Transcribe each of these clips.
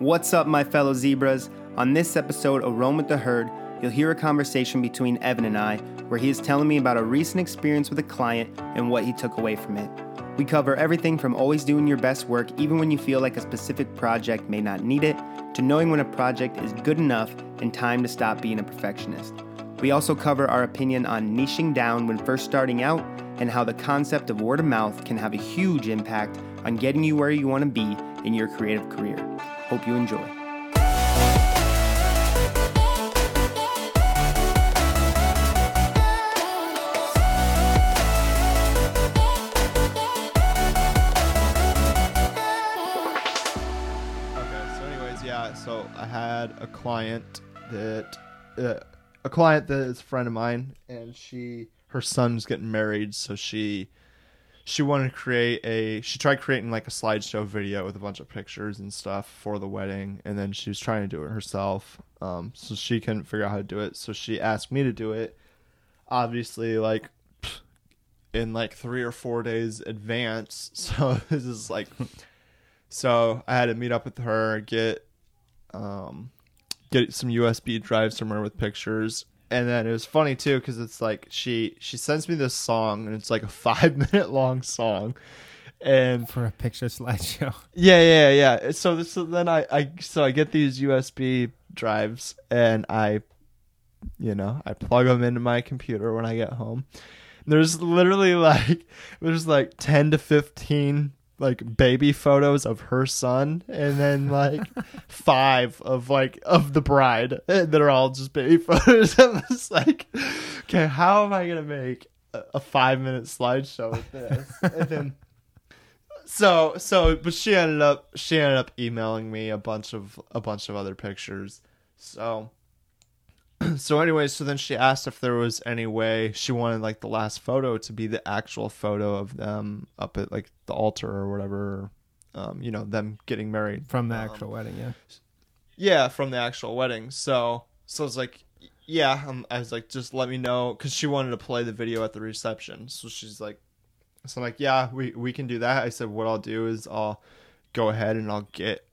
What's up, my fellow zebras? On this episode of Roam with the Herd, you'll hear a conversation between Evan and I where he is telling me about a recent experience with a client and what he took away from it. We cover everything from always doing your best work even when you feel like a specific project may not need it, to knowing when a project is good enough and time to stop being a perfectionist. We also cover our opinion on niching down when first starting out and how the concept of word of mouth can have a huge impact on getting you where you want to be in your creative career. Hope you enjoy. Okay, so anyways, yeah, so I had a client that uh, a client that is a friend of mine and she her son's getting married, so she she wanted to create a she tried creating like a slideshow video with a bunch of pictures and stuff for the wedding and then she was trying to do it herself. Um so she couldn't figure out how to do it, so she asked me to do it. Obviously like in like 3 or 4 days advance. So this is like so I had to meet up with her, get um, get some USB drives from her with pictures, and then it was funny too because it's like she she sends me this song and it's like a five minute long song, and for a picture slideshow. yeah yeah yeah. So this so then I I so I get these USB drives and I, you know, I plug them into my computer when I get home. There's literally like there's like ten to fifteen like baby photos of her son and then like five of like of the bride that are all just baby photos. I'm just like okay how am i gonna make a, a five minute slideshow with this? And then so so but she ended up she ended up emailing me a bunch of a bunch of other pictures. So so anyway so then she asked if there was any way she wanted like the last photo to be the actual photo of them up at like the altar or whatever um you know them getting married. From the Um, actual wedding, yeah. yeah from the actual wedding. So so it's like yeah um, i was like just let me know because she wanted to play the video at the reception. So she's like so i'm like yeah we we can do that. I said what i'll do is i'll go ahead and i'll get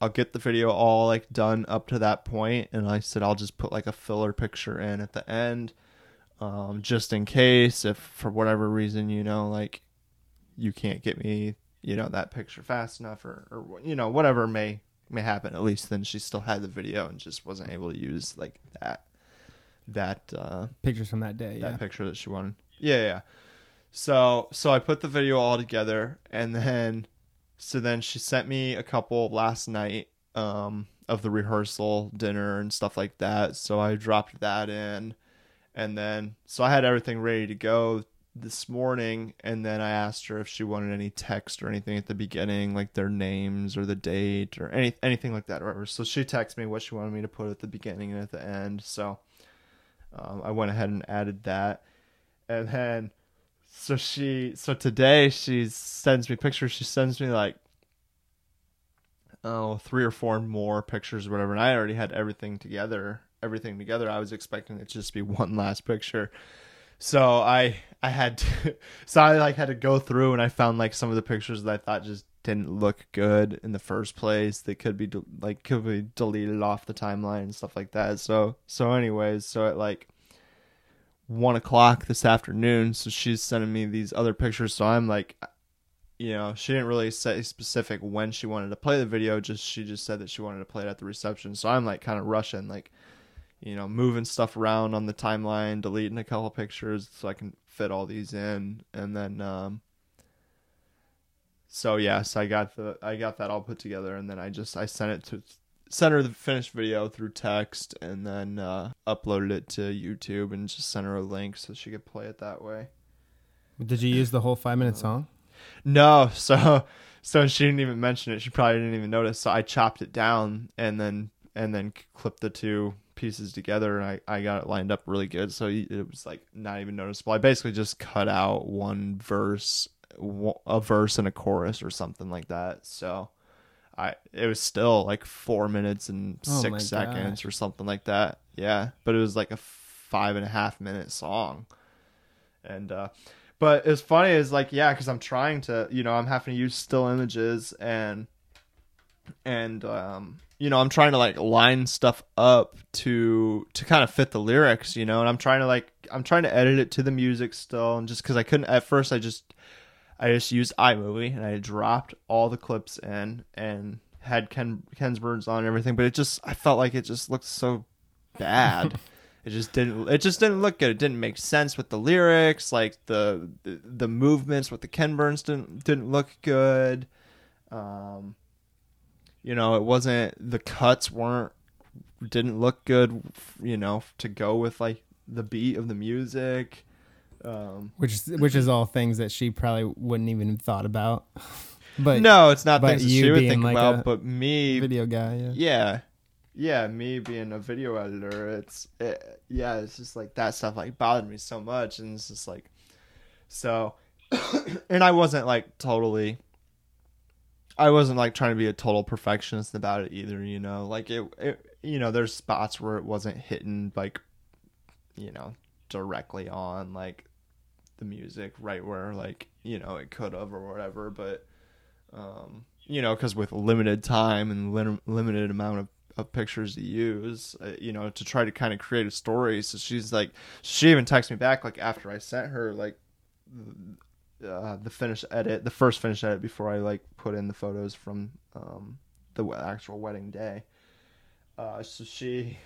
i'll get the video all like done up to that point and i said i'll just put like a filler picture in at the end um just in case if for whatever reason you know like you can't get me you know that picture fast enough or, or you know whatever may may happen. At least then she still had the video and just wasn't able to use like that that uh Pictures from that day, that yeah. picture that she wanted. Yeah yeah. So so i put the video all together and then so then she sent me a couple last night um of the rehearsal dinner and stuff like that. So i dropped that in. And then so i had everything ready to go this morning. And then i asked her if she wanted any text or anything at the beginning like their names or the date or any anything like that whatever. So she texted me what she wanted me to put at the beginning and at the end. So um, i went ahead and added that. And then so she so today she sends me pictures. She sends me like oh three or four more pictures or whatever. And i already had everything together everything together. I was expecting it to just be one last picture. So i i had to so i like had to go through and i found like some of the pictures that i thought just didn't look good in the first place. They could be de- like could be deleted off the timeline and stuff like that. So so anyways so it like one o'clock this afternoon so she's sending me these other pictures so i'm like you know she didn't really say specific when she wanted to play the video just she just said that she wanted to play it at the reception so i'm like kind of rushing like you know moving stuff around on the timeline deleting a couple pictures so i can fit all these in and then um so yes i got the i got that all put together and then i just i sent it to sent her the finished video through text and then uh, uploaded it to YouTube and just sent her a link so she could play it that way. Did you use the whole five minute song? No, so so she didn't even mention it. She probably didn't even notice. So I chopped it down and then and then clipped the two pieces together and I, I got it lined up really good. So it was like not even noticeable. I basically just cut out one verse, a verse and a chorus or something like that. So I it was still like four minutes and Oh six seconds or something like that. Yeah, but it was like a five and a half minute song, and uh, but it's funny is like yeah, because I'm trying to you know I'm having to use still images and and um, you know, I'm trying to like line stuff up to to kind of fit the lyrics, you know, and I'm trying to like I'm trying to edit it to the music still, and just because I couldn't at first, I just I just used iMovie and I dropped all the clips in and had Ken Ken's words on and everything, but it just I felt like it just looked so bad. it just didn't it just didn't look good. It didn't make sense with the lyrics, like the the, the movements with the Ken Burns didn't didn't look good. Um you know, it wasn't the cuts weren't didn't look good, you know, to go with like the beat of the music. Um Which is which is all things that she probably wouldn't even have thought about. but no, it's not things she would think like about, but me video guy, yeah. yeah yeah me being a video editor it's it, yeah it's just like that stuff like bothered me so much and it's just like so and i wasn't like totally i wasn't like trying to be a total perfectionist about it either you know like it, it you know there's spots where it wasn't hitting like you know directly on like the music right where like you know it could have or whatever but um you know because with limited time and lim- limited amount of, of pictures to use uh, you know to try to kind of create a story. So she's like she even texted me back like after i sent her like uh, the finished edit the first finished edit before i like put in the photos from um the actual wedding day. Uh so she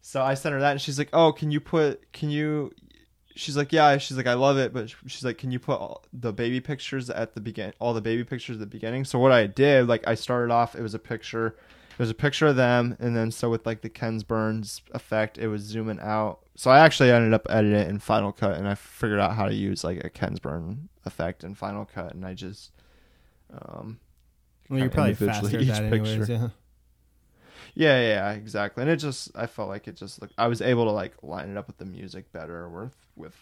so i sent her that and she's like oh can you put can you she's like yeah she's like i love it but she's like can you put all the baby pictures at the begin all the baby pictures at the beginning so what i did like i started off it was a picture it was a picture of them and then so with like the ken's burns effect it was zooming out so i actually ended up editing it in final cut and i figured out how to use like a ken's burn effect in final cut and i just um Well, you're probably faster at each that anyways, picture. yeah. yeah, yeah, yeah, exactly. And it just, I felt like it just, like, I was able to like line it up with the music better. With with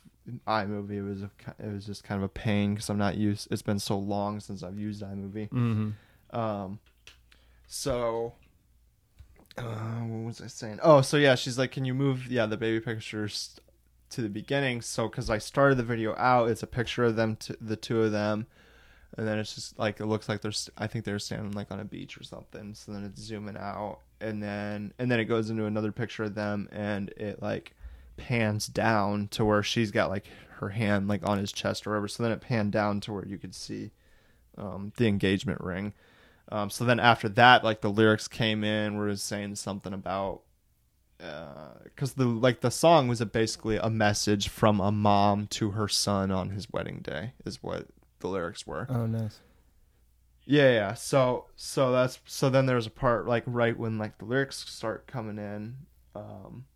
iMovie, it was a, it was just kind of a pain because I'm not used. It's been so long since I've used iMovie. Mm-hmm. Um, so, uh, what was I saying? Oh, so yeah, she's like, can you move, yeah, the baby pictures to the beginning? So, because I started the video out, it's a picture of them, t- the two of them, and then it's just like it looks like there's, I think they're standing like on a beach or something. So then it's zooming out, and then and then it goes into another picture of them, and it like pans down to where she's got like her hand like on his chest or whatever. So then it panned down to where you could see um, the engagement ring. Um, so then after that, like the lyrics came in, where it was saying something about because the like the song was a, basically a message from a mom to her son on his wedding day, is what the lyrics were. Oh, nice. Yeah, yeah. So so that's so then there's a part like right when like the lyrics start coming in, um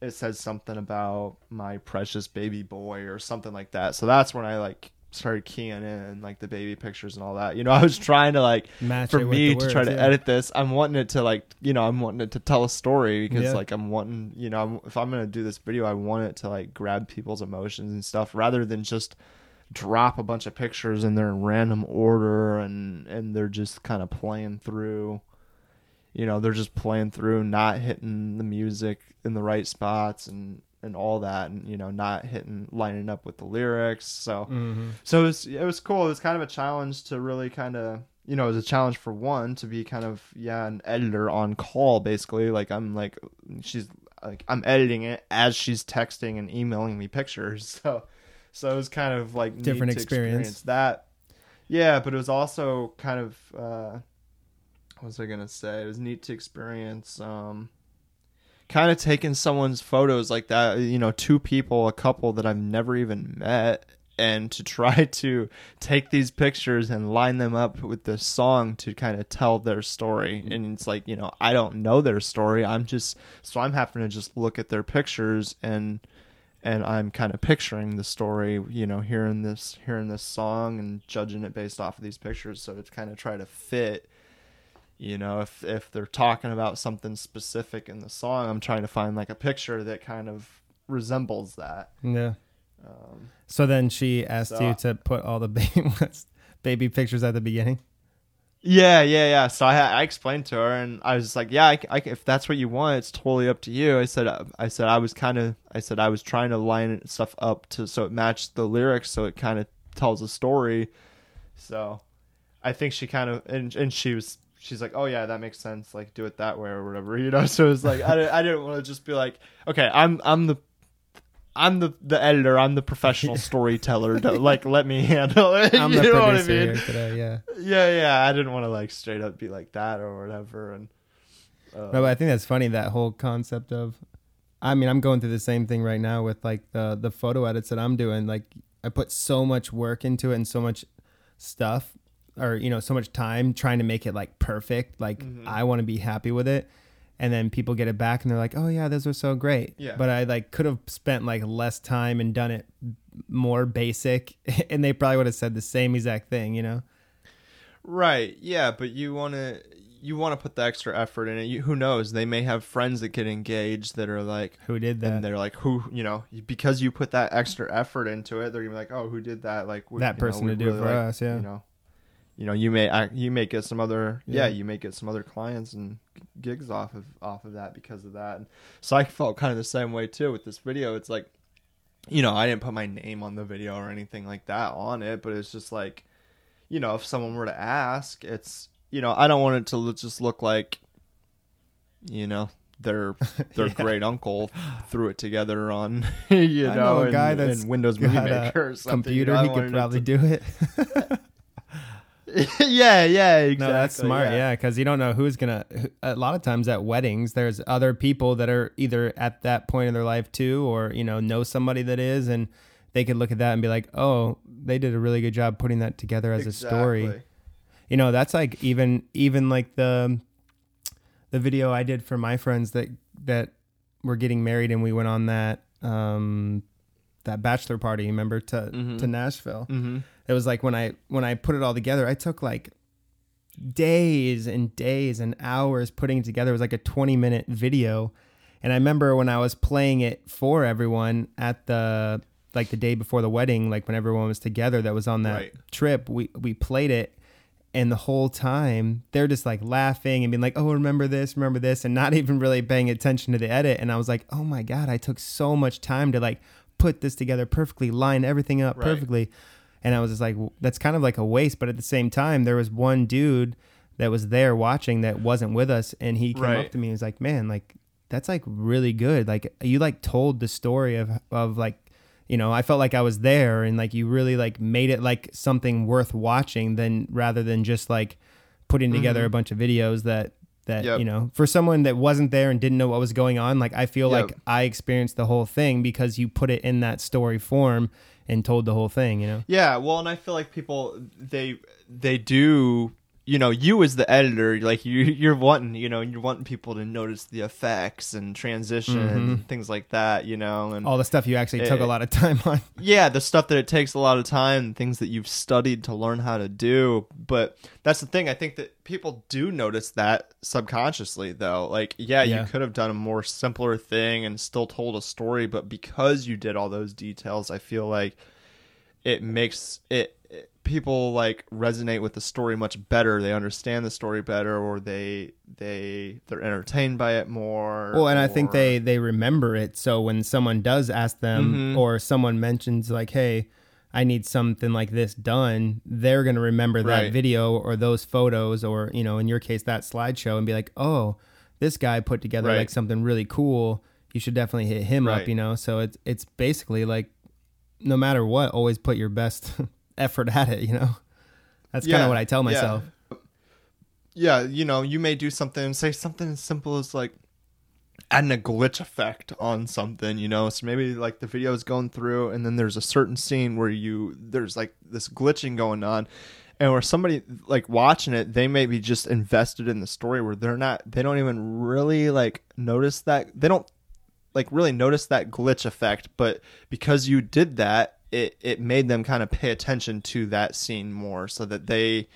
it says something about my precious baby boy or something like that. So that's when I like started keying in like the baby pictures and all that. You know, I was trying to like Match for me to try to yeah. edit this, I'm wanting it to like, you know, I'm wanting it to tell a story because Yeah. like I'm wanting, you know, I'm, if I'm going to do this video, I want it to like grab people's emotions and stuff rather than just drop a bunch of pictures and they're in random order and and they're just kind of playing through you know they're just playing through not hitting the music in the right spots and and all that and you know not hitting lining up with the lyrics. So Mm-hmm. so it was it was cool. It was kind of a challenge to really kind of you know it was a challenge for one to be kind of yeah an editor on call basically. Like i'm like she's like i'm editing it as she's texting and emailing me pictures. So so it was kind of like Different to experience. that. Yeah but it was also kind of uh what was i gonna say? It was neat to experience um kind of taking someone's photos like that you know two people a couple that i've never even met and to try to take these pictures and line them up with the song to kind of tell their story. And it's like you know i don't know their story. I'm just so i'm having to just look at their pictures and and i'm kind of picturing the story you know hearing this hearing this song and judging it based off of these pictures. So to kind of try to fit you know if if they're talking about something specific in the song i'm trying to find like a picture that kind of resembles that Yeah. um, So then she asked So- you to put all the baby baby pictures at the beginning. yeah yeah yeah so i i explained to her and i was just like yeah I, I- if that's what you want it's totally up to you i said uh, i said i was kind of i said i was trying to line stuff up to so it matched the lyrics so it kind of tells a story so i think she kind of and, and she was she's like, oh yeah, that makes sense. Like do it that way or whatever, you know. So it's like I, didn't- I didn't want to just be like, okay, I'm I'm the I'm the the editor. I'm the professional storyteller. Don't- like let me handle it. I'm you the know what I producer mean? today. Yeah. Yeah, yeah. I didn't want to like straight up be like that or whatever. And uh, No, but I think that's funny that whole concept of I mean, I'm going through the same thing right now with like the the photo edits that I'm doing. Like I put so much work into it and so much stuff or you know, so much time trying to make it like perfect. Like Mhm. I want to be happy with it. And then people get it back and they're like, "Oh yeah, those are so great." Yeah. But I like could have spent like less time and done it more basic and they probably would have said the same exact thing, you know. Right. Yeah, but you want to you want to put the extra effort in it. You, who knows? They may have friends that get engaged that are like Who did that? and they're like who, you know, because you put that extra effort into it, they're to be like, "Oh, who did that?" Like we- That know, person we to do it really for like- us, yeah. You know. You know, you may you may get some other yeah. Yeah. you may get some other clients and gigs off of off of that because of that. And so I felt kind of the same way too with this video. It's like you know, I didn't put my name on the video or anything like that on it, but it's just like, you know, if someone were to ask, it's, you know, I don't want it to just look like, you know, their their Yeah. great uncle threw it together on, you know, know a in, guy that's in Windows Movie Maker or something. you Computer, know, he could probably do it. yeah, yeah, exactly. No, that's smart. Yeah, because you don't know who's gonna. A lot of times at weddings, there's other people that are either at that point in their life too, or you know know somebody that is, and they could look at that and be like, "Oh, they did a really good job putting that together as a story." You know, that's like even even like the the video I did for my friends that that were getting married, and we went on that um that bachelor party. Remember to Mhm. to Nashville Mm-hmm. It was like when I when I put it all together, I took like days and days and hours putting it together. It was like a 20 minute video. And I remember when I was playing it for everyone at the like the day before the wedding, like when everyone was together that was on that Right. trip, we we played it and the whole time they're just like laughing and being like, "Oh, remember this, remember this," and not even really paying attention to the edit. And I was like, "Oh my god, I took so much time to like put this together perfectly, line everything up Right. perfectly." And I was just like, "That's kind of like a waste." But at the same time, there was one dude that was there watching that wasn't with us, and he came Right. up to me and was like, "Man, like that's like really good. Like you like told the story of of like." You know, I felt like I was there and like you really like made it like something worth watching than rather than just like putting together Mhm. a bunch of videos that that Yep. you know for someone that wasn't there and didn't know what was going on like i feel Yep. like i experienced the whole thing because you put it in that story form and told the whole thing you know Yeah, well, and I feel like people they they do. You know, you as the editor, like you, you're wanting, you know, you're wanting people to notice the effects and transition and Mhm. things like that. You know, and all the stuff you actually took Eh, a lot of time on yeah, the stuff that it takes a lot of time, things that you've studied to learn how to do. But that's the thing. I think that people do notice that subconsciously, though. Like, yeah, Yeah. you could have done a more simpler thing and still told a story, but because you did all those details, I feel like it makes it. People like resonate with the story much better they understand the story better or they they they're entertained by it more well and i think they they remember it so when someone does ask them Mhm. or someone mentions like hey i need something like this done they're going to remember that Right. video or those photos or you know in your case that slideshow and be like oh this guy put together Right. like something really cool you should definitely hit him up you know so it's it's basically like no matter what always put your best effort at it you know that's kind of what i tell yeah. myself yeah, you know, you may do something, say something as simple as like adding a glitch effect on something, you know. So maybe like the video is going through, and then there's a certain scene where you there's like this glitching going on, and where somebody like watching it, they may be just invested in the story where they're not, they don't even really like notice that they don't like really notice that glitch effect, but because you did that, it it made them kind of pay attention to that scene more, so that they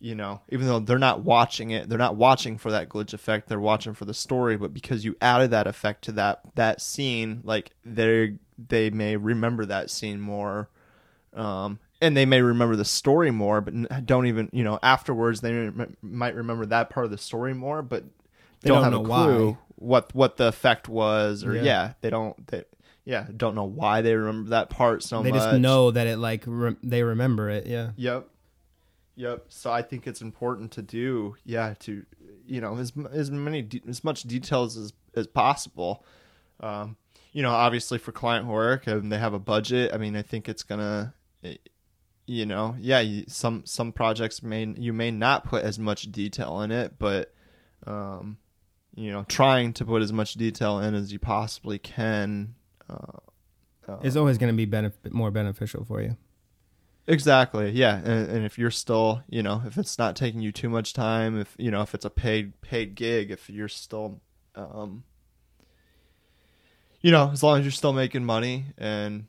you know, even though they're not watching it, they're not watching for that glitch effect. They're watching for the story. But because you added that effect to that that scene, like they they may remember that scene more, um, and they may remember the story more. But don't even you know afterwards they rem- might remember that part of the story more, but They don't, don't have know a clue why. what what the effect was, or Yeah. yeah, they don't they yeah don't know why they remember that part so they much. They just know that it like re- they remember it yeah Yep. Yep. So I think it's important to do, yeah, to you know as as many de- as much details as as possible. Um, you know, obviously for client work and they have a budget. I mean, I think it's gonna, eh, you know, yeah, some some projects may you may not put as much detail in it, but um, you know, trying to put as much detail in as you possibly can. Uh, uh, It's always going to be benef- more beneficial for you. Exactly. Yeah, and, and if you're still, you know, if it's not taking you too much time, if you know, if it's a paid paid gig, if you're still, um, you know, as long as you're still making money and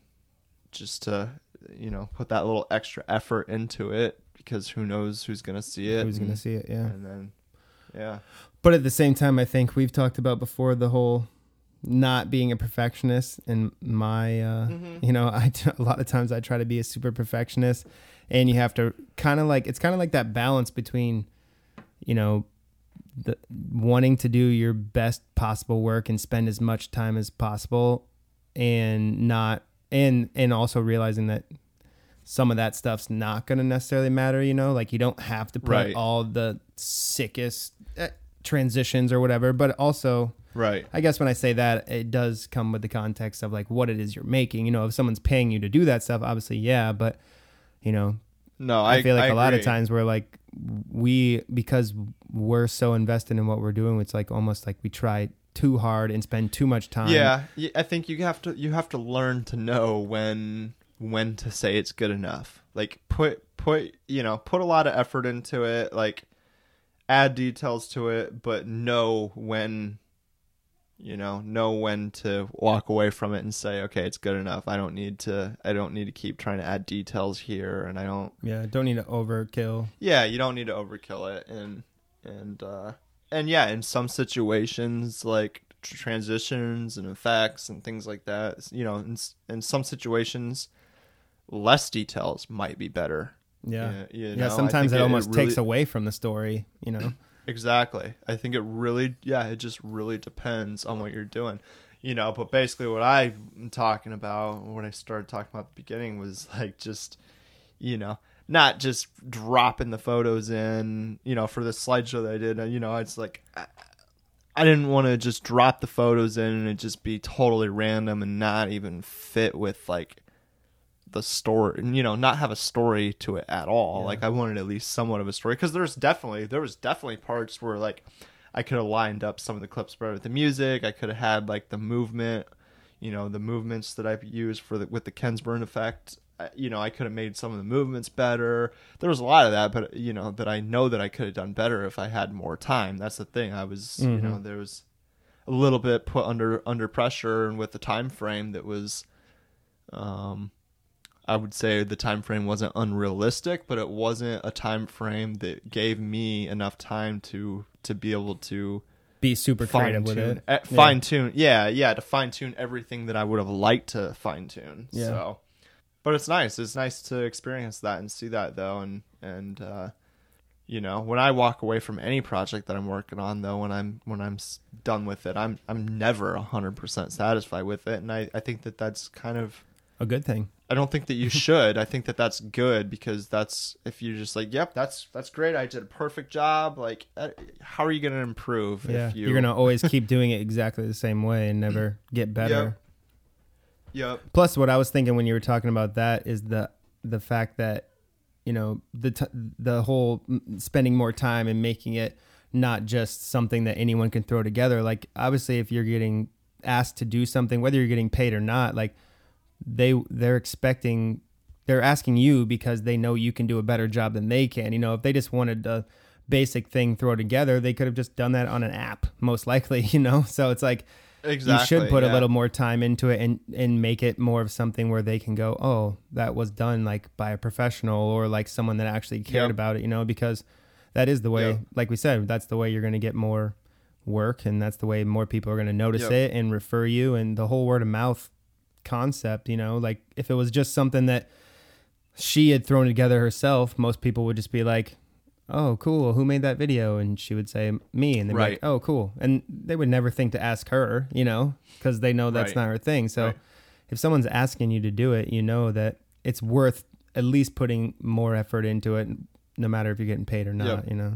just to, you know, put that little extra effort into it because who knows who's gonna see it? Who's going to see it? Yeah. And then, yeah, But at the same time, I think we've talked about before the whole not being a perfectionist and my uh you know i a lot of times i try to be a super perfectionist and you have to kind of like it's kind of like that balance between you know the wanting to do your best possible work and spend as much time as possible and not and and also realizing that some of that stuff's not going to necessarily matter you know like you don't have to put Right. all the sickest eh, transitions or whatever but also right, I guess when I say that, it does come with the context of like what it is you're making. You know, if someone's paying you to do that stuff, obviously, yeah. But you know, no, I, I, feel like a a lot of times we're like we because we're so invested in what we're doing, it's like almost like we try too hard and spend too much time. Yeah, I think you have to you have to learn to know when when to say it's good enough. Like put put you know put a lot of effort into it. Like add details to it, but know when you know know when to walk away from it and say okay it's good enough i don't need to i don't need to keep trying to add details here and i don't yeah. Don't need to overkill. yeah you don't need to overkill it and and uh and yeah in some situations like transitions and effects and things like that you know in, in some situations less details might be better Yeah, you yeah. know, sometimes think it, almost really- takes away from the story. You know. Exactly. I think it really, yeah, it just really depends on what you're doing. You know, but basically what I'm talking about when I started talking about the beginning was like just, you know, not just dropping the photos in, you know, for the slideshow that I did. You know, it's like, I didn't want to just drop the photos in and it just be totally random and not even fit with like the story you know not have a story to it at all. Yeah. like i wanted at least somewhat of a story because there's definitely there was definitely parts where like i could have lined up some of the clips better with the music. I could have had like the movement you know the movements that i've used for the with the kensburn effect. You know i could have made some of the movements better. There was a lot of that but you know that i know that i could have done better if i had more time. That's the thing. I was you know there was a little bit put under under pressure and with the time frame that was um I would say the time frame wasn't unrealistic, but it wasn't a time frame that gave me enough time to to be able to Be super fine creative with tune, it. eh, Yeah. fine tune, yeah, yeah, to fine tune everything that I would have liked to fine tune. Yeah. So, but it's nice. It's nice to experience that and see that though, and and uh, you know, when I walk away from any project that I'm working on, though, when I'm when I'm done with it, I'm I'm never hundred percent satisfied with it, and I I think that that's kind of A good thing. I don't think that you should. I think that that's good because that's if you're just like, yep, that's that's great. I did a perfect job. Like, uh, how are you going to improve Yeah, if you? you're gonna always keep doing it exactly the same way and never get better. Yep. Plus, what I was thinking when you were talking about that is the the fact that you know the t- the whole spending more time and making it not just something that anyone can throw together. Like obviously, if you're getting asked to do something, whether you're getting paid or not, like they they're expecting they're asking you because they know you can do a better job than they can. You know, if they just wanted a basic thing throw together, they could have just done that on an app, most likely. You know, so it's like Exactly. you should put yeah. a little more time into it and and make it more of something where they can go oh that was done like by a professional or like someone that actually cared Yep. about it you know because that is the way Yep. like we said that's the way you're going to get more work and that's the way more people are going to notice Yep. it and refer you and the whole word of mouth concept you know like if it was just something that she had thrown together herself most people would just be like oh cool who made that video and she would say me and they'd be Right. like oh cool and they would never think to ask her you know because they know that's Right. not her thing so Right. if someone's asking you to do it you know that it's worth at least putting more effort into it no matter if you're getting paid or not. Yep. You know.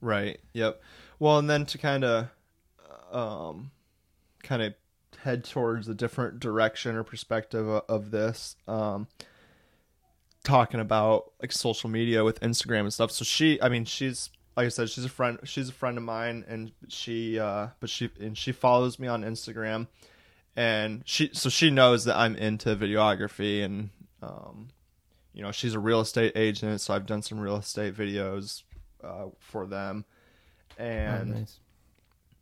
Right. Yep. Well, and then to kind of, um, kind of head towards a different direction or perspective of, of this, um, talking about like social media with Instagram and stuff. So she, I mean, she's like I said, she's a friend. She's a friend of mine, and she, uh, but she and she follows me on Instagram, and she, so she knows that I'm into videography and, um, you know, she's a real estate agent, so I've done some real estate videos uh, for them. And oh, nice.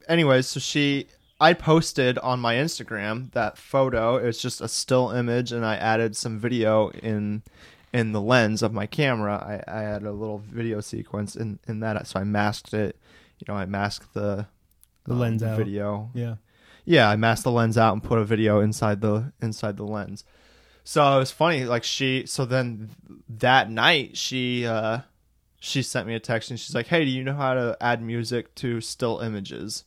anyways, so she I posted on my Instagram that photo. It's just a still image and I added some video in in the lens of my camera. I, I had a little video sequence in, in that so I masked it. You know, I masked the The um, lens out. video. Yeah. Yeah, I masked the lens out and put a video inside the inside the lens. So it was funny, like she so then that night she uh she sent me a text and she's like, "Hey, do you know how to add music to still images?"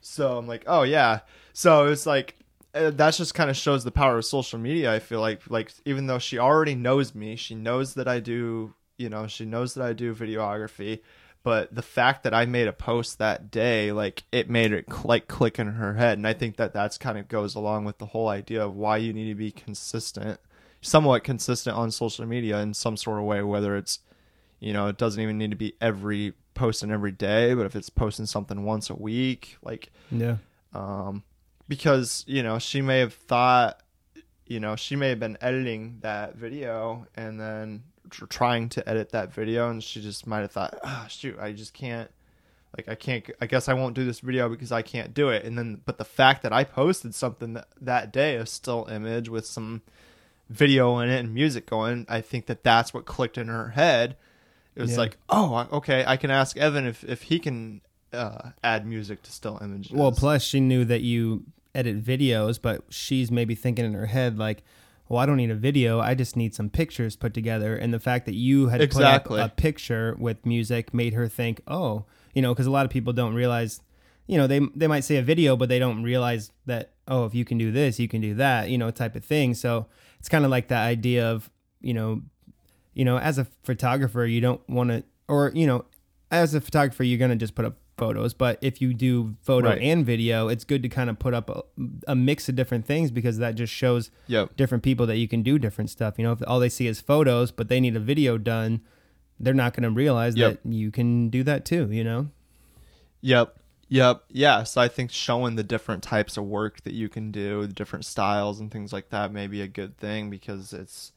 So I'm like, "Oh yeah." So it's like uh, that just kind of shows the power of social media. I feel like like even though she already knows me, she knows that I do, you know, she knows that I do videography, but the fact that I made a post that day, like it made it cl- like click in her head, and I think that that's kind of goes along with the whole idea of why you need to be consistent, somewhat consistent on social media in some sort of way, whether it's you know, it doesn't even need to be every posting every day, but if it's posting something once a week, like Yeah. um because, you know, she may have thought, you know, she may have been editing that video and then tr- trying to edit that video and she just might have thought, "Ah, shoot, I just can't like I can't I guess I won't do this video because I can't do it." And then but the fact that I posted something that, that day a still image with some video in it and music going, I think that that's what clicked in her head. It was Yeah. like, "Oh, okay, I can ask Evan if if he can uh, add music to still images." Well, plus she knew that you edit videos, but she's maybe thinking in her head like, "Well, I don't need a video. I just need some pictures put together." And the fact that you had Exactly. put up a picture with music made her think, "Oh, you know," because a lot of people don't realize, you know, they they might say a video, but they don't realize that, oh, if you can do this, you can do that, you know, type of thing. So it's kind of like that idea of, you know, you know, as a photographer, you don't want to, or you know, as a photographer, you're gonna just put up photos. But if you do photo Right. and video, it's good to kind of put up a, a mix of different things because that just shows Yep. different people that you can do different stuff. You know, if all they see is photos, but they need a video done, they're not gonna realize Yep. that you can do that too. You know. Yep. Yep. Yeah. So I think showing the different types of work that you can do, the different styles and things like that may be a good thing because it's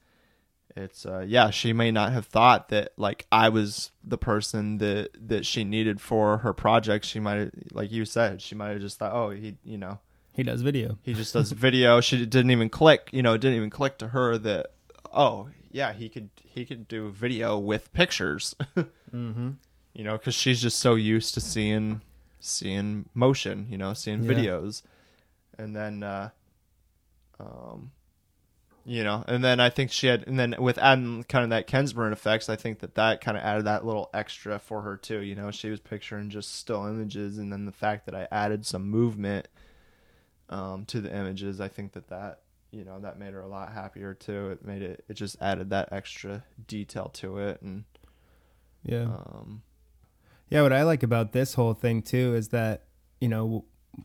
it's uh yeah, she may not have thought that like I was the person that that she needed for her project. She might have like you said, she might have just thought, "Oh, he, you know, He does video. he just does video." She didn't even click, you know, it didn't even click to her that oh, yeah, he could he could do video with pictures. Mm-hmm. you know, because she's just so used to seeing seeing motion, you know, seeing Yeah. videos, and then, uh, um, you know, and then I think she had, and then with adding kind of that Kensburn effects, I think that that kind of added that little extra for her too. You know, she was picturing just still images, and then the fact that I added some movement um, to the images, I think that that you know that made her a lot happier too. It made it, it just added that extra detail to it, and Yeah. um, Yeah, what I like about this whole thing too is that, you know,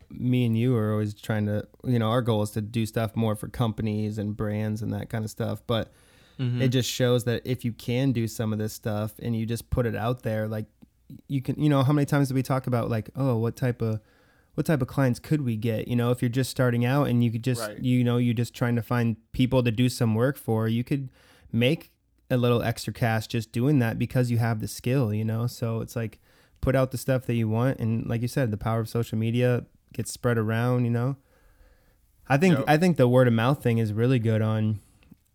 me and you are always trying to, you know, our goal is to do stuff more for companies and brands and that kind of stuff. But Mm-hmm. it just shows that if you can do some of this stuff and you just put it out there, like you can, you know, how many times do we talk about like, oh, what type of, what type of clients could we get? You know, if you're just starting out and you could just, Right. you know, you're just trying to find people to do some work for, you could make a little extra cash just doing that because you have the skill, you know? So it's like put out the stuff that you want. And like you said, the power of social media gets spread around, you know? I think, Yep. I think the word of mouth thing is really good on,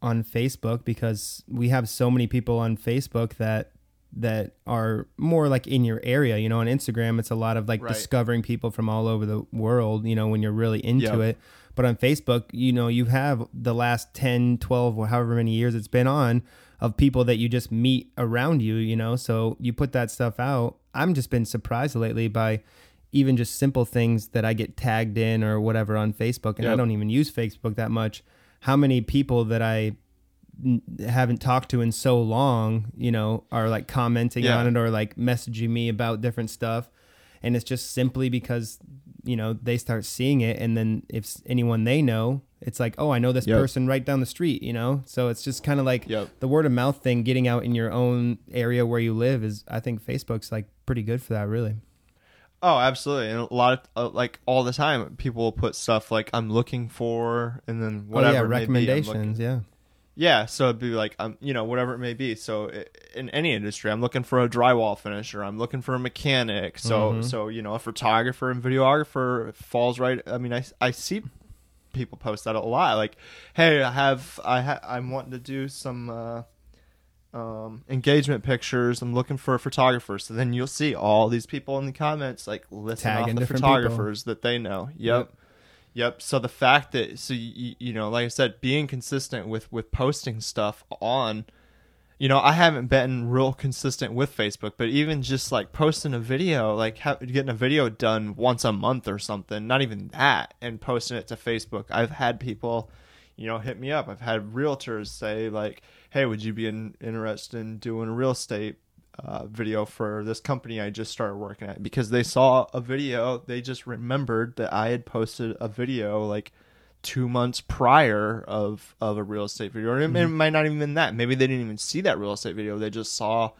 on Facebook because we have so many people on Facebook that that are more like in your area. You know, on Instagram it's a lot of like Right. discovering people from all over the world, you know, when you're really into Yep. it. But on Facebook, you know, you have the last 10, 12 or however many years it's been on of people that you just meet around you, you know. So you put that stuff out. I'm just been surprised lately by even just simple things that I get tagged in or whatever on Facebook and I don't even use Facebook that much. How many people that I n- haven't talked to in so long, you know, are like commenting Yeah. on it or like messaging me about different stuff. And it's just simply because, you know, they start seeing it. And then if anyone they know, it's like, oh, I know this Yep. person right down the street, you know? So it's just kind of like Yep. the word of mouth thing, getting out in your own area where you live is, I think Facebook's like pretty good for that, really. Oh, absolutely. And a lot of uh, like all the time, people will put stuff like I'm looking for, and then whatever oh, yeah, it be, recommendations. Yeah. Yeah, so it'd be like um, you know, whatever it may be. So i- in any industry, I'm looking for a drywall finisher. I'm looking for a mechanic. So Mhm. so you know, a photographer and videographer falls right. I mean, I I see people post that a lot. Like, hey, I have I ha- I'm wanting to do some. Uh, um, engagement pictures. I'm looking for a photographer. So then you'll see all these people in the comments like listing off the different people. photographers that they know. Yep. Yep. So the fact that so you, you know, like I said, being consistent with with posting stuff on, you know, I haven't been real consistent with Facebook, but even just like posting a video, like ha- getting a video done once a month or something, not even that, and posting it to Facebook. I've had people, you know, hit me up. I've had realtors say like, "Hey, would you be in, interested in doing a real estate uh, video for this company I just started working at because they saw a video. They just remembered that I had posted a video like two months prior of of a real estate video. Or it, it might not even been that. Maybe they didn't even see that real estate video. They just saw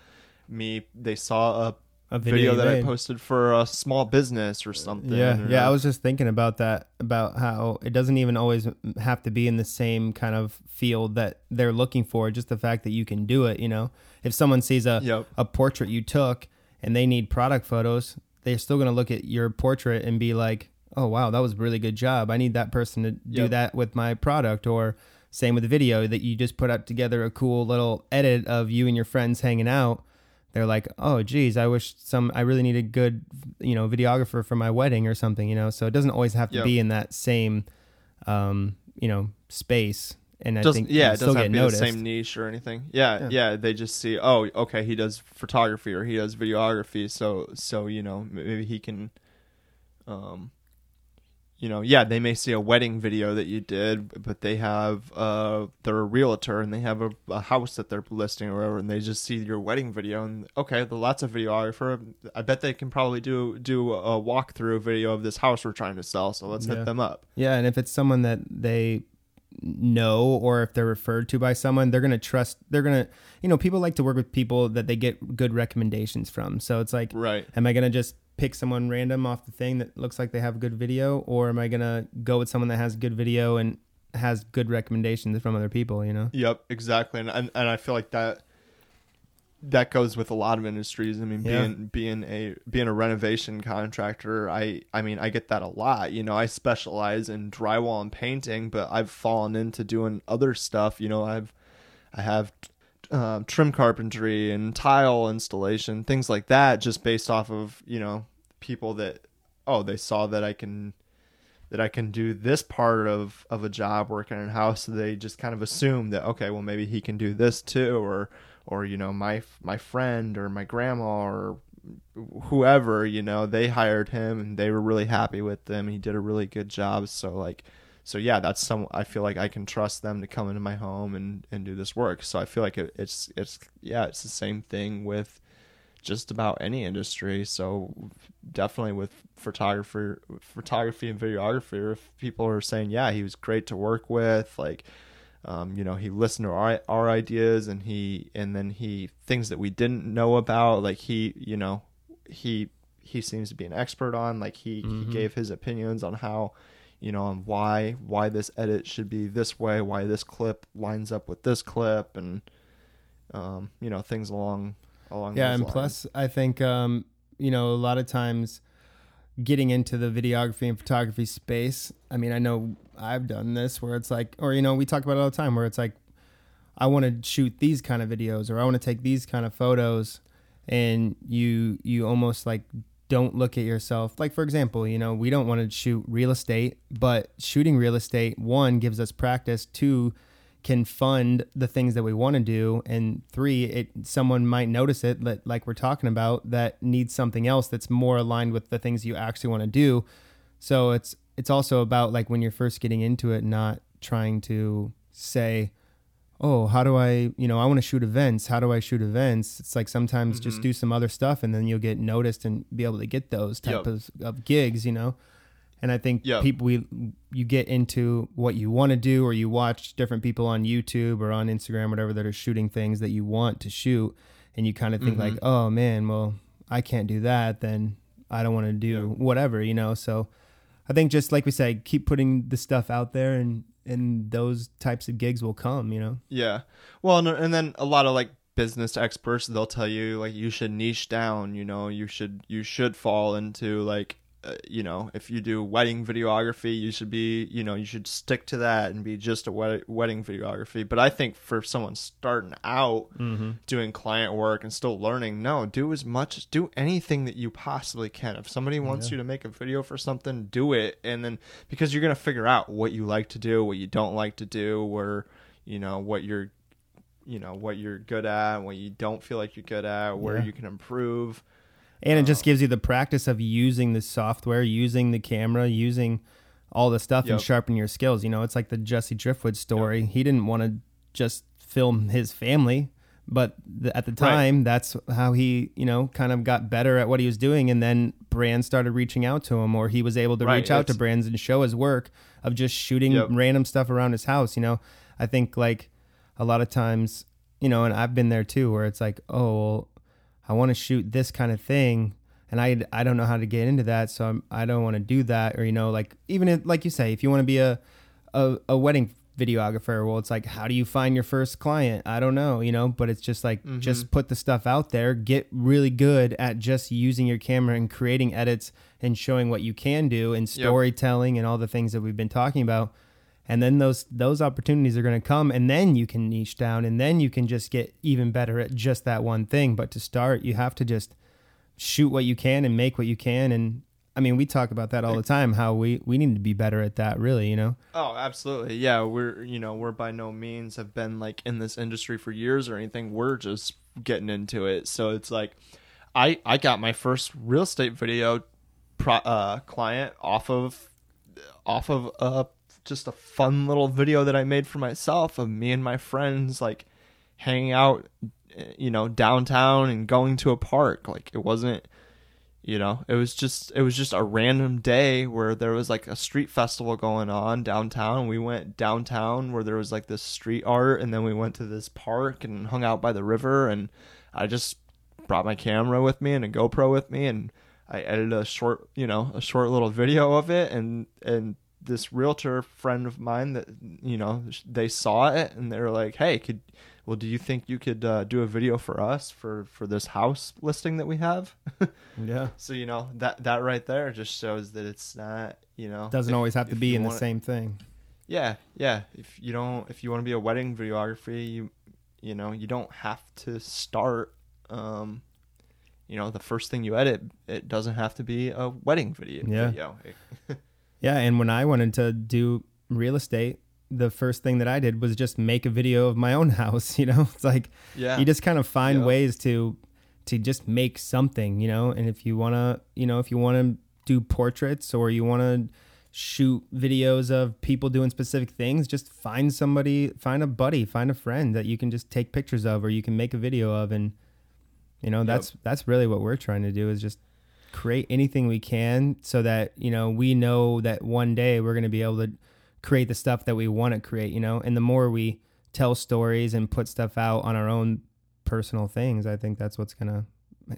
me. They saw a, A video, you that I posted for a small business or something. Yeah, or- yeah. I was just thinking about that, about how it doesn't even always have to be in the same kind of field that they're looking for. Just the fact that you can do it. You know, if someone sees a Yep. a portrait you took and they need product photos, they're still gonna look at your portrait and be like, "Oh wow, that was a really good job. I need that person to do Yep. that with my product." Or same with the video that you just put up together a cool little edit of you and your friends hanging out they're like, oh, geez, I wish some, I really need a good, you know, videographer for my wedding or something, you know. So it doesn't always have to Yep. be in that same, um, you know, space. And I think yeah, it doesn't have to be noticed. the same niche or anything. Yeah, Yeah. yeah, They just see, oh, okay, he does photography or he does videography, so so you know maybe he can, um, you know, yeah, they may see a wedding video that you did, but they have uh, they're a realtor and they have a, a house that they're listing or whatever, and they just see your wedding video and okay, the lots of videographer. I bet they can probably do do a walkthrough video of this house we're trying to sell, so let's Yeah. hit them up. Yeah, and if it's someone that they know or if they're referred to by someone, they're gonna trust. They're gonna, you know, people like to work with people that they get good recommendations from. So it's like, Right. am I gonna just pick someone random off the thing that looks like they have good video, or am I gonna go with someone that has good video and has good recommendations from other people? You know. Yep, exactly, and and, and I feel like that that goes with a lot of industries. I mean, Yeah. being being a being a renovation contractor, I I mean, I get that a lot. You know, I specialize in drywall and painting, but I've fallen into doing other stuff. You know, I've I have um, trim carpentry and tile installation, things like that, just based off of you know people that oh they saw that I can that I can do this part of of a job working in a house. So they just kind of assume that okay, well maybe he can do this too, or or you know my my friend or my grandma or whoever you know they hired him and they were really happy with him. He did a really good job. So like so yeah, that's some I feel like I can trust them to come into my home and and do this work. So I feel like it, it's it's yeah, it's the same thing with just about any industry. So definitely with photography, photography and videography, if people are saying, yeah, he was great to work with, like, um, you know, he listened to our our ideas and he and then he things that we didn't know about, like he, you know, he he seems to be an expert on, like he Mhm. he gave his opinions on how. You know, on why why this edit should be this way, why this clip lines up with this clip, and um, you know things along along. Yeah, and lines. plus, I think um, you know a lot of times getting into the videography and photography space. I mean, I know I've done this where it's like, or you know, we talk about it all the time where it's like, I want to shoot these kind of videos or I want to take these kind of photos, and you you almost like don't look at yourself. Like for example you know we don't want to shoot real estate but shooting real estate one gives us practice two can fund the things that we want to do and three it someone might notice it like we're talking about that needs something else that's more aligned with the things you actually want to do. So it's it's also about like when you're first getting into it not trying to say oh, how do I, you know, I want to shoot events. How do I shoot events? It's like sometimes just Mhm. do some other stuff and then you'll get noticed and be able to get those type Yep. of, of gigs, you know? And I think Yep. people, we, you get into what you want to do or you watch different people on YouTube or on Instagram, whatever, that are shooting things that you want to shoot. And you kind of think like, Mhm. oh man, well, I can't do that. Then I don't want to do Yeah. whatever, you know? So I think just like we said, keep putting the stuff out there and, and those types of gigs will come, you know? Yeah. Well, and, and then a lot of like business experts they'll tell you like you should niche down, you know, you should you should fall into like uh, you know, if you do wedding videography, you should be, you know, you should stick to that and be just a wed- wedding videography. But I think for someone starting out Mm-hmm. doing client work and still learning, no, do as much, do anything that you possibly can. If somebody wants Yeah. you to make a video for something, do it. And then because you're going to figure out what you like to do, what you don't like to do, where, you know, what you're, you know, what you're good at, what you don't feel like you're good at, where Yeah. you can improve. And it just Um, gives you the practice of using the software, using the camera, using all the stuff and sharpen your skills. You know, it's like the Jesse Driftwood story. He didn't want to just film his family, but the, at the time, that's how he, you know, kind of got better at what he was doing. And then brands started reaching out to him, or he was able to Right, reach out to brands and show his work of just shooting Yep. random stuff around his house. You know, I think like a lot of times, you know, and I've been there too, where it's like, oh, well, I want to shoot this kind of thing, and I I don't know how to get into that, so I'm, I don't want to do that. Or you know, like even if, like you say, if you want to be a, a a wedding videographer, well, it's like how do you find your first client? I don't know, you know, but it's just like Mhm. just put the stuff out there, get really good at just using your camera and creating edits and showing what you can do and Yep. storytelling and all the things that we've been talking about and then those those opportunities are going to come and then you can niche down and then you can just get even better at just that one thing but to start you have to just shoot what you can and make what you can and i mean we talk about that all the time how we we need to be better at that really you know Oh, absolutely. Yeah, we're you know, we're by no means have been like in this industry for years or anything. We're just getting into it. So it's like I I got my first real estate video pro, uh client off of off of uh just a fun little video that I made for myself of me and my friends like hanging out eh, you know downtown and going to a park. Like it wasn't you know it was just it was just a random day where there was like a street festival going on downtown. We went downtown where there was like this street art and then we went to this park and hung out by the river and i just brought my camera with me and a gopro with me and i edited a short you know a short little video of it and and this realtor friend of mine that you know they saw it and they were like hey could well do you think you could uh, do a video for us for for this house listing that we have yeah so you know that that right there just shows that it's not you know doesn't if- always have to be in the wanna- same thing Yeah, yeah. If you don't, if you want to be a wedding videography, you you know you don't have to start. Um, you know, the first thing you edit, it doesn't have to be a wedding video. Yeah. video. yeah and when i wanted to do real estate the first thing that i did was just make a video of my own house you know it's like yeah. you just kind of find Yeah. ways to to just make something you know and if you want to you know if you want to do portraits or you want to shoot videos of people doing specific things just find somebody find a buddy find a friend that you can just take pictures of or you can make a video of and you know that's that's really what we're trying to do is just create anything we can so that you know we know that one day we're going to be able to create the stuff that we want to create you know and the more we tell stories and put stuff out on our own personal things i think that's what's going to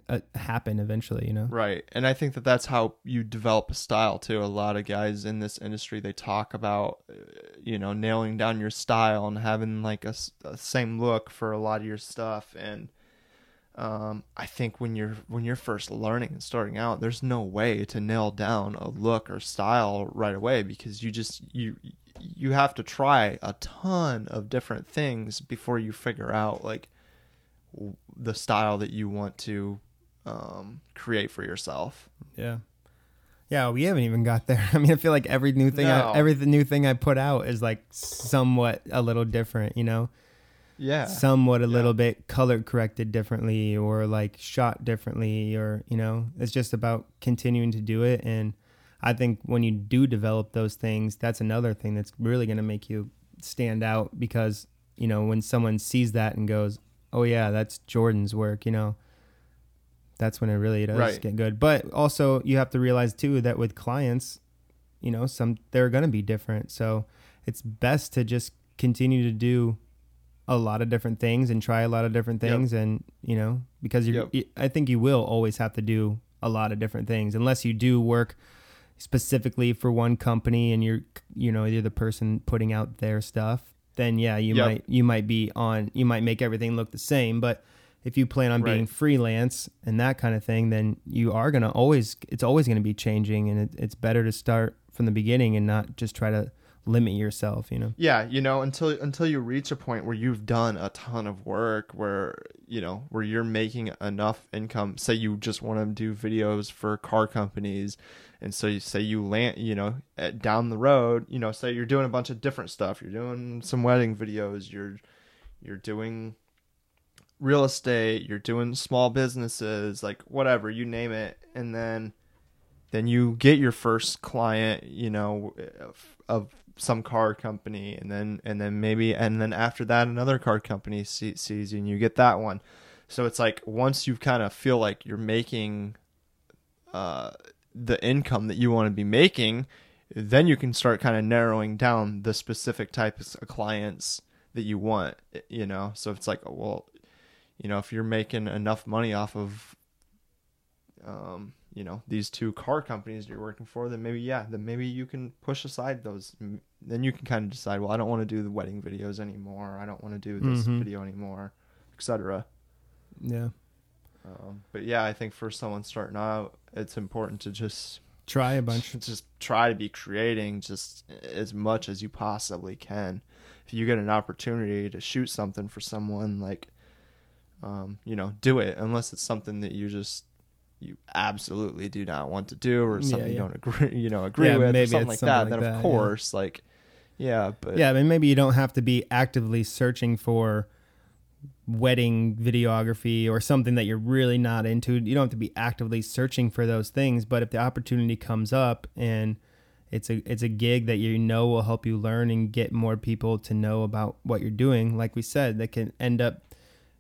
uh, happen eventually you know Right. And I think that that's how you develop a style too. A lot of guys in this industry, they talk about, uh, you know, nailing down your style and having like a same look for a lot of your stuff. And um, I think when you're when you're first learning and starting out, there's no way to nail down a look or style right away because you just you you have to try a ton of different things before you figure out like the style that you want to um, create for yourself. yeah yeah we haven't even got there i mean i feel like every new thing No. I, every new thing i put out is like somewhat a little different you know Yeah. somewhat a Yeah. little bit color corrected differently or like shot differently or you know it's just about continuing to do it and i think when you do develop those things that's another thing that's really going to make you stand out because you know, when someone sees that and goes, "Oh yeah, that's Jordan's work," you know, that's when it really does Right. get good. But also, you have to realize too that with clients, you know, some they're going to be different. So it's best to just continue to do a lot of different things and try a lot of different Yep. things, and you know, because you, Yep. I think you will always have to do a lot of different things unless you do work specifically for one company and you're you know you're the person putting out their stuff then yeah you Yep. might you might be on you might make everything look the same but if you plan on being freelance and that kind of thing then you are going to always it's always going to be changing and it, it's better to start from the beginning and not just try to limit yourself you know? Yeah you know until until you reach a point where you've done a ton of work where you know where you're making enough income say you just want to do videos for car companies and so you say you land you know at, down the road you know say you're doing a bunch of different stuff. You're doing some wedding videos you're you're doing real estate you're doing small businesses like whatever you name it and then then you get your first client you know of, of some car company and then and then maybe and then after that another car company see, sees you and you get that one. So it's like once you kind of feel like you're making uh the income that you want to be making then you can start kind of narrowing down the specific types of clients that you want you know? So it's like well you know if you're making enough money off of um you know these two car companies you're working for then maybe yeah then maybe you can push aside those then you can kind of decide well i don't want to do the wedding videos anymore i don't want to do this Mhm. video anymore etc yeah. Um, but yeah i think for someone starting out it's important to just try a bunch. just try to be creating just as much as you possibly can. If you get an opportunity to shoot something for someone like um, you know do it unless it's something that you just you absolutely do not want to do or Yeah, something you don't agree you know agree Yeah, with or something like something that like then that, of yeah. course like yeah but yeah, I mean, maybe you don't have to be actively searching for wedding videography or something that you're really not into. You don't have to be actively searching for those things, but if the opportunity comes up and it's a it's a gig that you know will help you learn and get more people to know about what you're doing, like we said, that can end up,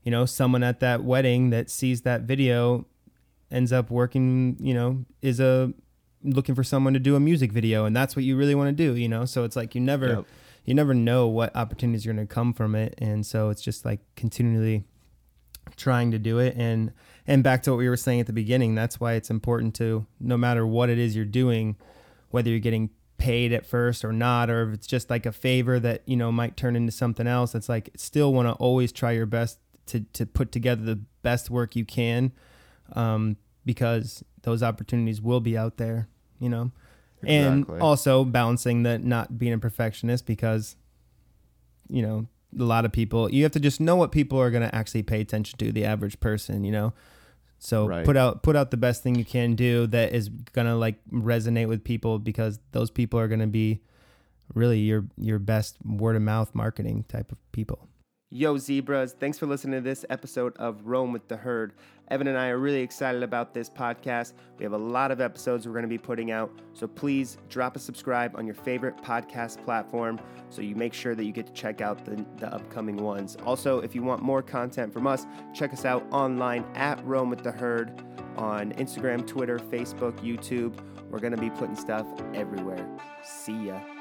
you know, someone at that wedding that sees that video ends up working, you know, is a looking for someone to do a music video and that's what you really want to do, you know? So it's like you never Yep. you never know what opportunities are going to come from it and so it's just like continually trying to do it and and back to what we were saying at the beginning that's why it's important to no matter what it is you're doing whether you're getting paid at first or not or if it's just like a favor that you know might turn into something else it's like still want to always try your best to to put together the best work you can um, because those opportunities will be out there you know and also balancing that not being a perfectionist because you know a lot of people you have to just know what people are going to actually pay attention to the average person you know so Right. put out put out the best thing you can do that is going to like resonate with people because those people are going to be really your your best word of mouth marketing type of people Yo, zebras, thanks for listening to this episode of Roam with the Herd. Evan and I are really excited about this podcast. We have a lot of episodes we're going to be putting out, so please drop a subscribe on your favorite podcast platform so you make sure that you get to check out the, the upcoming ones. Also, if you want more content from us, check us out online at Roam with the Herd on Instagram, Twitter, Facebook, YouTube. We're going to be putting stuff everywhere. See ya.